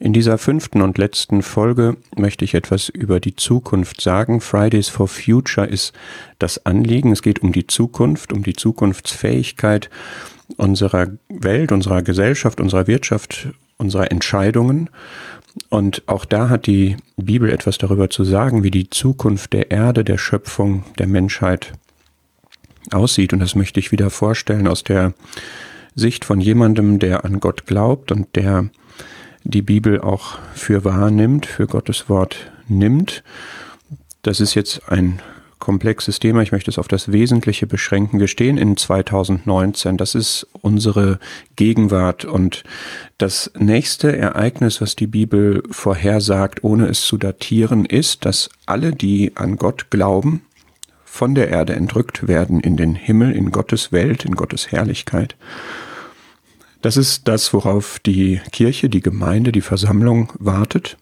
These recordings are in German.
In dieser fünften und letzten Folge möchte ich etwas über die Zukunft sagen. Fridays for Future ist das Anliegen. Es geht um die Zukunft, um die Zukunftsfähigkeit unserer Welt, unserer Gesellschaft, unserer Wirtschaft, unserer Entscheidungen. Und auch da hat die Bibel etwas darüber zu sagen, wie die Zukunft der Erde, der Schöpfung, der Menschheit aussieht. Und das möchte ich wieder vorstellen aus der Sicht von jemandem, der an Gott glaubt und der die Bibel auch für wahr nimmt, für Gottes Wort nimmt. Das ist jetzt ein komplexes Thema. Ich möchte es auf das Wesentliche beschränken. Wir stehen in 2019. Das ist unsere Gegenwart. Und das nächste Ereignis, was die Bibel vorhersagt, ohne es zu datieren, ist, dass alle, die an Gott glauben, von der Erde entrückt werden in den Himmel, in Gottes Welt, in Gottes Herrlichkeit. Das ist das, worauf die Kirche, die Gemeinde, die Versammlung wartet.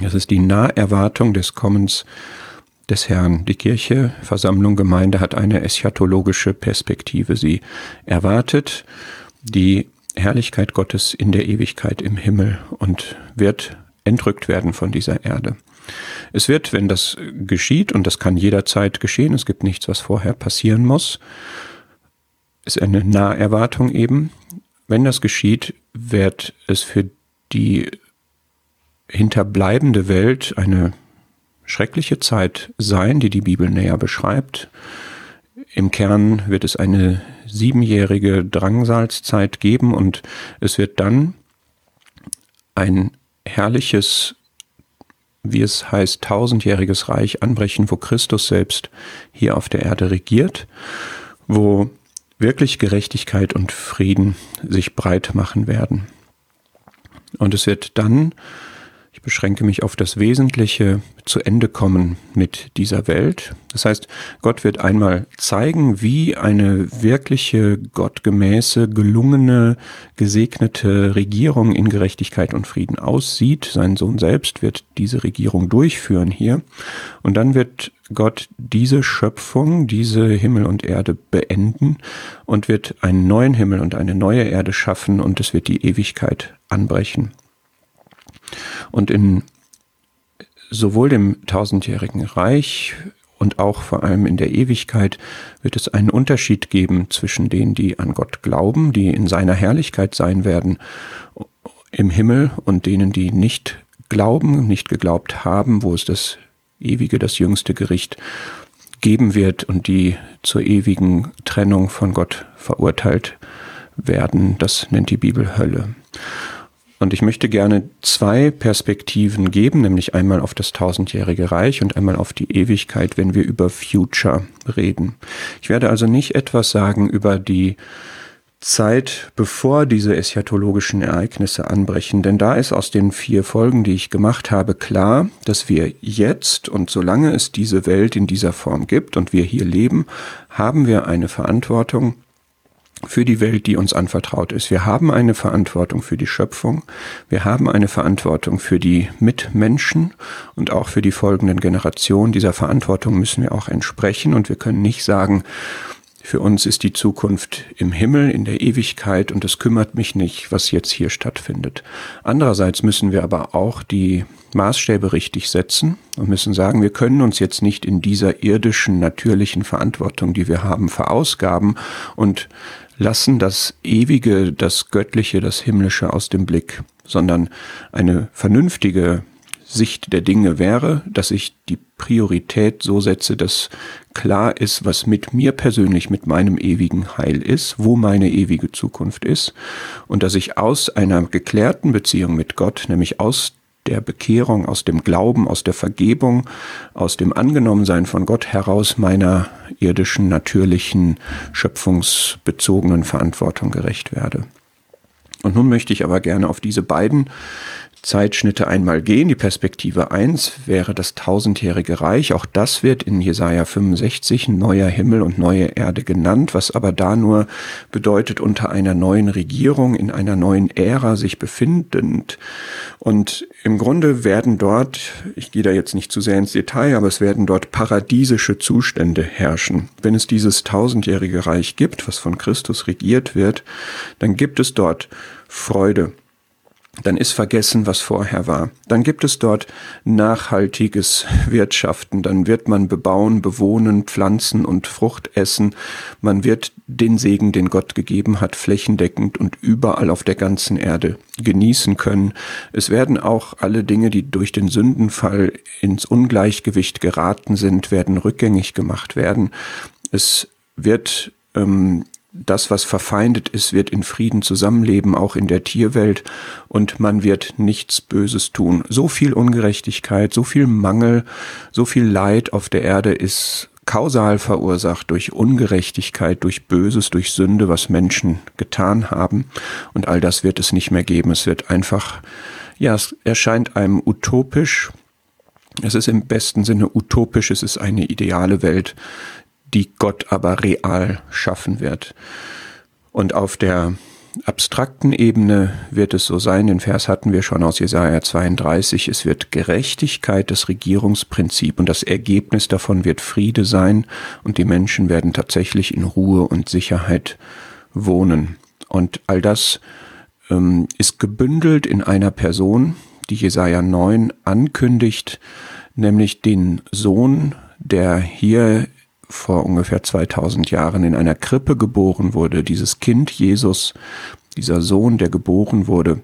Das ist die Naherwartung des Kommens des Herrn. Die Kirche, Versammlung, Gemeinde hat eine eschatologische Perspektive. Sie erwartet die Herrlichkeit Gottes in der Ewigkeit im Himmel und wird entrückt werden von dieser Erde. Es wird, wenn das geschieht, und das kann jederzeit geschehen, es gibt nichts, was vorher passieren muss, ist eine Naherwartung eben, wenn das geschieht, wird es für die hinterbleibende Welt eine schreckliche Zeit sein, die die Bibel näher beschreibt. Im Kern wird es eine siebenjährige Drangsalzzeit geben und es wird dann ein herrliches, wie es heißt, tausendjähriges Reich anbrechen, wo Christus selbst hier auf der Erde regiert, wo wirklich Gerechtigkeit und Frieden sich breit machen werden. Und es wird dann, ich beschränke mich auf das Wesentliche, zu Ende kommen mit dieser Welt. Das heißt, Gott wird einmal zeigen, wie eine wirkliche, gottgemäße, gelungene, gesegnete Regierung in Gerechtigkeit und Frieden aussieht. Sein Sohn selbst wird diese Regierung durchführen hier. Und dann wird Gott diese Schöpfung, diese Himmel und Erde beenden und wird einen neuen Himmel und eine neue Erde schaffen und es wird die Ewigkeit anbrechen. Und in sowohl dem tausendjährigen Reich und auch vor allem in der Ewigkeit wird es einen Unterschied geben zwischen denen, die an Gott glauben, die in seiner Herrlichkeit sein werden im Himmel und denen, die nicht glauben, nicht geglaubt haben, wo es das ewige, das jüngste Gericht geben wird und die zur ewigen Trennung von Gott verurteilt werden. Das nennt die Bibel Hölle. Und ich möchte gerne zwei Perspektiven geben, nämlich einmal auf das tausendjährige Reich und einmal auf die Ewigkeit, wenn wir über Future reden. Ich werde also nicht etwas sagen über die Zeit, bevor diese eschatologischen Ereignisse anbrechen. Denn da ist aus den vier Folgen, die ich gemacht habe, klar, dass wir jetzt und solange es diese Welt in dieser Form gibt und wir hier leben, haben wir eine Verantwortung für die Welt, die uns anvertraut ist. Wir haben eine Verantwortung für die Schöpfung, wir haben eine Verantwortung für die Mitmenschen und auch für die folgenden Generationen. Dieser Verantwortung müssen wir auch entsprechen und wir können nicht sagen, für uns ist die Zukunft im Himmel, in der Ewigkeit und es kümmert mich nicht, was jetzt hier stattfindet. Andererseits müssen wir aber auch die Maßstäbe richtig setzen und müssen sagen, wir können uns jetzt nicht in dieser irdischen, natürlichen Verantwortung, die wir haben, verausgaben und lassen das Ewige, das Göttliche, das Himmlische aus dem Blick, sondern eine vernünftige Sicht der Dinge wäre, dass ich die Priorität so setze, dass klar ist, was mit mir persönlich, mit meinem ewigen Heil ist, wo meine ewige Zukunft ist und dass ich aus einer geklärten Beziehung mit Gott, nämlich aus der Bekehrung, aus dem Glauben, aus der Vergebung, aus dem Angenommensein von Gott heraus meiner irdischen, natürlichen, schöpfungsbezogenen Verantwortung gerecht werde. Und nun möchte ich aber gerne auf diese beiden Zeitschnitte einmal gehen. Die Perspektive 1 wäre das tausendjährige Reich. Auch das wird in Jesaja 65 neuer Himmel und neue Erde genannt, was aber da nur bedeutet unter einer neuen Regierung in einer neuen Ära sich befindend. Und im Grunde werden dort, ich gehe da jetzt nicht zu sehr ins Detail, aber es werden dort paradiesische Zustände herrschen. Wenn es dieses tausendjährige Reich gibt, was von Christus regiert wird, dann gibt es dort Freude dann ist vergessen, was vorher war. Dann gibt es dort nachhaltiges Wirtschaften, dann wird man bebauen, bewohnen, pflanzen und Frucht essen. Man wird den Segen, den Gott gegeben hat, flächendeckend und überall auf der ganzen Erde genießen können. Es werden auch alle Dinge, die durch den Sündenfall ins Ungleichgewicht geraten sind, werden rückgängig gemacht werden. Es wird ähm, das, was verfeindet ist, wird in Frieden zusammenleben, auch in der Tierwelt, und man wird nichts Böses tun. So viel Ungerechtigkeit, so viel Mangel, so viel Leid auf der Erde ist kausal verursacht durch Ungerechtigkeit, durch Böses, durch Sünde, was Menschen getan haben. Und all das wird es nicht mehr geben. Es wird einfach, ja, es erscheint einem utopisch. Es ist im besten Sinne utopisch. Es ist eine ideale Welt, die Gott aber real schaffen wird. Und auf der abstrakten Ebene wird es so sein, den Vers hatten wir schon aus Jesaja 32, es wird Gerechtigkeit das Regierungsprinzip und das Ergebnis davon wird Friede sein und die Menschen werden tatsächlich in Ruhe und Sicherheit wohnen. Und all das ähm, ist gebündelt in einer Person, die Jesaja 9 ankündigt, nämlich den Sohn, der hier vor ungefähr 2000 Jahren in einer Krippe geboren wurde, dieses Kind Jesus, dieser Sohn, der geboren wurde,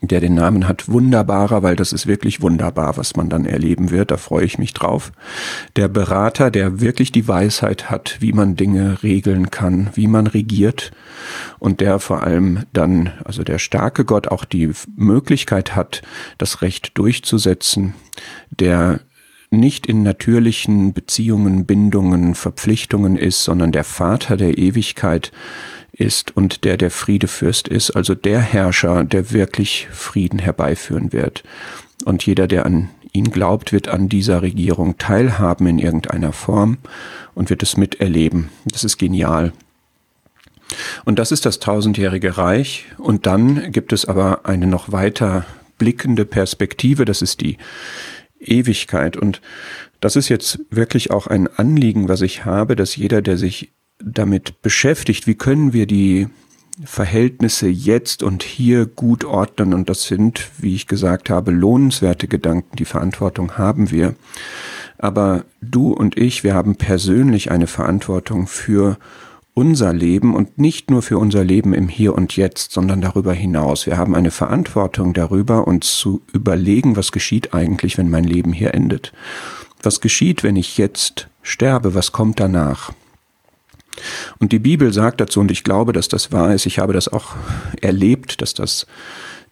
der den Namen hat Wunderbarer, weil das ist wirklich wunderbar, was man dann erleben wird, da freue ich mich drauf. Der Berater, der wirklich die Weisheit hat, wie man Dinge regeln kann, wie man regiert und der vor allem dann, also der starke Gott auch die Möglichkeit hat, das Recht durchzusetzen, der nicht in natürlichen Beziehungen, Bindungen, Verpflichtungen ist, sondern der Vater der Ewigkeit ist und der der Friedefürst ist, also der Herrscher, der wirklich Frieden herbeiführen wird. Und jeder, der an ihn glaubt, wird an dieser Regierung teilhaben in irgendeiner Form und wird es miterleben. Das ist genial. Und das ist das tausendjährige Reich. Und dann gibt es aber eine noch weiter blickende Perspektive, das ist die Ewigkeit. Und das ist jetzt wirklich auch ein Anliegen, was ich habe, dass jeder, der sich damit beschäftigt, wie können wir die Verhältnisse jetzt und hier gut ordnen. Und das sind, wie ich gesagt habe, lohnenswerte Gedanken. Die Verantwortung haben wir. Aber du und ich, wir haben persönlich eine Verantwortung für unser Leben und nicht nur für unser Leben im Hier und Jetzt, sondern darüber hinaus. Wir haben eine Verantwortung darüber, uns zu überlegen, was geschieht eigentlich, wenn mein Leben hier endet. Was geschieht, wenn ich jetzt sterbe? Was kommt danach? Und die Bibel sagt dazu, und ich glaube, dass das wahr ist, ich habe das auch erlebt, dass das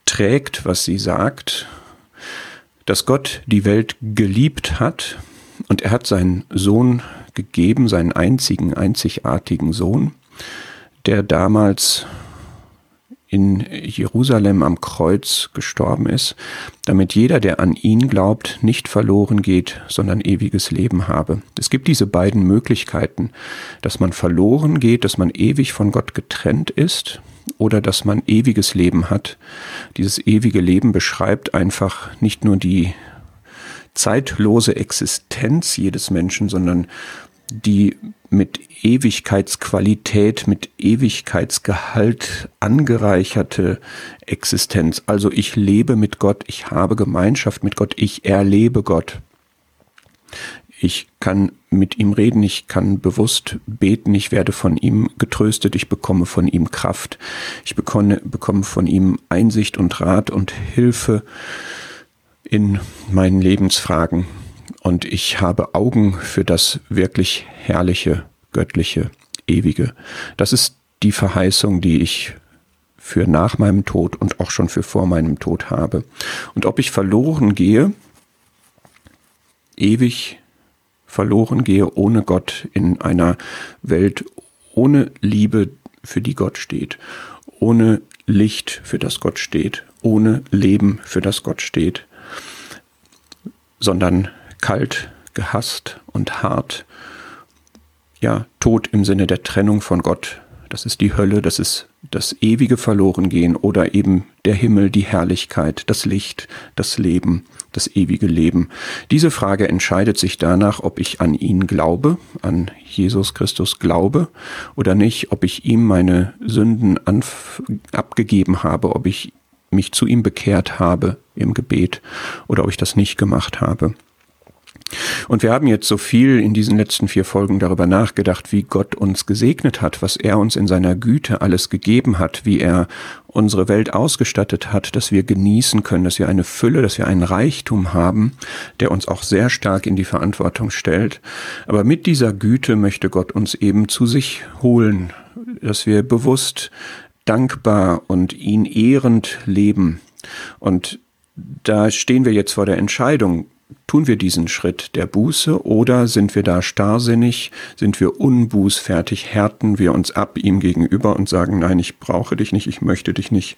trägt, was sie sagt, dass Gott die Welt geliebt hat und er hat seinen Sohn gegeben, seinen einzigen, einzigartigen Sohn, der damals in Jerusalem am Kreuz gestorben ist, damit jeder, der an ihn glaubt, nicht verloren geht, sondern ewiges Leben habe. Es gibt diese beiden Möglichkeiten, dass man verloren geht, dass man ewig von Gott getrennt ist, oder dass man ewiges Leben hat. Dieses ewige Leben beschreibt einfach nicht nur die zeitlose Existenz jedes Menschen, sondern die mit Ewigkeitsqualität, mit Ewigkeitsgehalt angereicherte Existenz. Also ich lebe mit Gott, ich habe Gemeinschaft mit Gott, ich erlebe Gott. Ich kann mit ihm reden, ich kann bewusst beten, ich werde von ihm getröstet, ich bekomme von ihm Kraft, ich bekomme, bekomme von ihm Einsicht und Rat und Hilfe in meinen Lebensfragen und ich habe Augen für das wirklich herrliche, göttliche, ewige. Das ist die Verheißung, die ich für nach meinem Tod und auch schon für vor meinem Tod habe. Und ob ich verloren gehe, ewig verloren gehe ohne Gott in einer Welt ohne Liebe, für die Gott steht, ohne Licht, für das Gott steht, ohne Leben, für das Gott steht, sondern kalt, gehasst und hart. Ja, Tod im Sinne der Trennung von Gott. Das ist die Hölle, das ist das ewige Verlorengehen oder eben der Himmel, die Herrlichkeit, das Licht, das Leben, das ewige Leben. Diese Frage entscheidet sich danach, ob ich an ihn glaube, an Jesus Christus glaube oder nicht, ob ich ihm meine Sünden abgegeben habe, ob ich mich zu ihm bekehrt habe im Gebet oder ob ich das nicht gemacht habe. Und wir haben jetzt so viel in diesen letzten vier Folgen darüber nachgedacht, wie Gott uns gesegnet hat, was er uns in seiner Güte alles gegeben hat, wie er unsere Welt ausgestattet hat, dass wir genießen können, dass wir eine Fülle, dass wir einen Reichtum haben, der uns auch sehr stark in die Verantwortung stellt. Aber mit dieser Güte möchte Gott uns eben zu sich holen, dass wir bewusst dankbar und ihn ehrend leben. Und da stehen wir jetzt vor der Entscheidung, tun wir diesen Schritt der Buße oder sind wir da starrsinnig, sind wir unbußfertig, härten wir uns ab ihm gegenüber und sagen, nein, ich brauche dich nicht, ich möchte dich nicht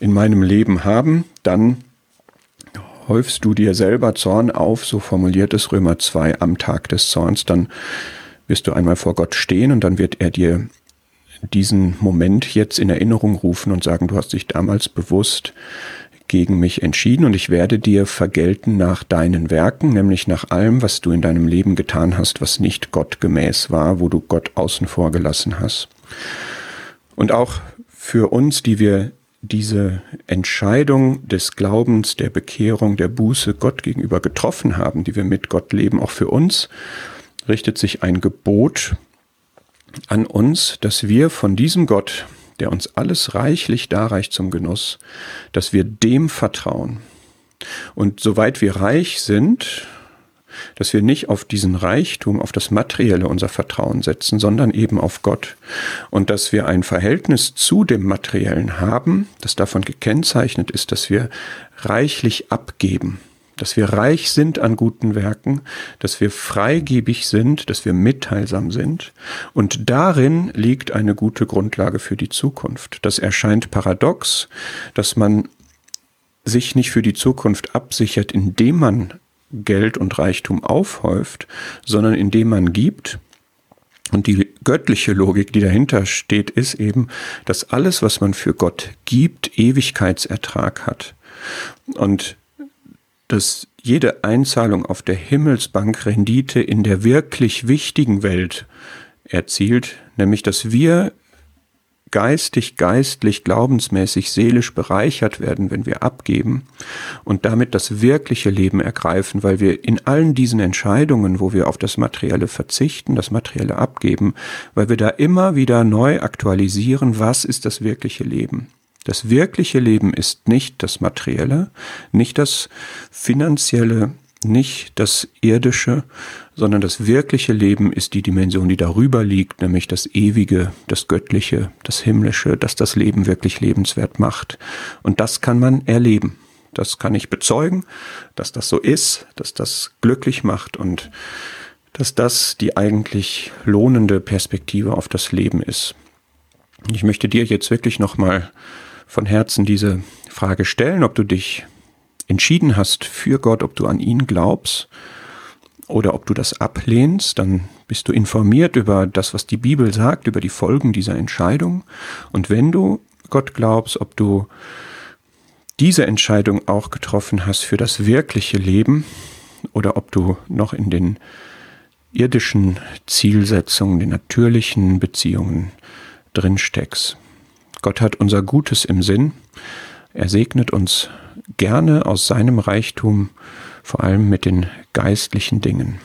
in meinem Leben haben, dann häufst du dir selber Zorn auf, so formuliert es Römer 2 am Tag des Zorns, dann wirst du einmal vor Gott stehen und dann wird er dir diesen Moment jetzt in Erinnerung rufen und sagen, du hast dich damals bewusst gegen mich entschieden und ich werde dir vergelten nach deinen Werken, nämlich nach allem, was du in deinem Leben getan hast, was nicht gottgemäß war, wo du Gott außen vor gelassen hast. Und auch für uns, die wir diese Entscheidung des Glaubens, der Bekehrung, der Buße Gott gegenüber getroffen haben, die wir mit Gott leben, auch für uns richtet sich ein Gebot an uns, dass wir von diesem Gott, der uns alles reichlich darreicht zum Genuss, dass wir dem vertrauen. Und soweit wir reich sind, dass wir nicht auf diesen Reichtum, auf das Materielle unser Vertrauen setzen, sondern eben auf Gott. Und dass wir ein Verhältnis zu dem Materiellen haben, das davon gekennzeichnet ist, dass wir reichlich abgeben dass wir reich sind an guten Werken, dass wir freigebig sind, dass wir mitteilsam sind. Und darin liegt eine gute Grundlage für die Zukunft. Das erscheint paradox, dass man sich nicht für die Zukunft absichert, indem man Geld und Reichtum aufhäuft, sondern indem man gibt. Und die göttliche Logik, die dahinter steht, ist eben, dass alles, was man für Gott gibt, Ewigkeitsertrag hat. Und dass jede Einzahlung auf der Himmelsbank Rendite in der wirklich wichtigen Welt erzielt, nämlich dass wir geistig, geistlich, glaubensmäßig, seelisch bereichert werden, wenn wir abgeben und damit das wirkliche Leben ergreifen, weil wir in allen diesen Entscheidungen, wo wir auf das Materielle verzichten, das Materielle abgeben, weil wir da immer wieder neu aktualisieren, was ist das wirkliche Leben. Das wirkliche Leben ist nicht das Materielle, nicht das Finanzielle, nicht das Irdische, sondern das wirkliche Leben ist die Dimension, die darüber liegt, nämlich das Ewige, das Göttliche, das Himmlische, das das Leben wirklich lebenswert macht. Und das kann man erleben. Das kann ich bezeugen, dass das so ist, dass das glücklich macht und dass das die eigentlich lohnende Perspektive auf das Leben ist. Ich möchte dir jetzt wirklich nochmal von Herzen diese Frage stellen, ob du dich entschieden hast für Gott, ob du an ihn glaubst oder ob du das ablehnst, dann bist du informiert über das, was die Bibel sagt, über die Folgen dieser Entscheidung. Und wenn du Gott glaubst, ob du diese Entscheidung auch getroffen hast für das wirkliche Leben oder ob du noch in den irdischen Zielsetzungen, den natürlichen Beziehungen drin steckst. Gott hat unser Gutes im Sinn. Er segnet uns gerne aus seinem Reichtum, vor allem mit den geistlichen Dingen.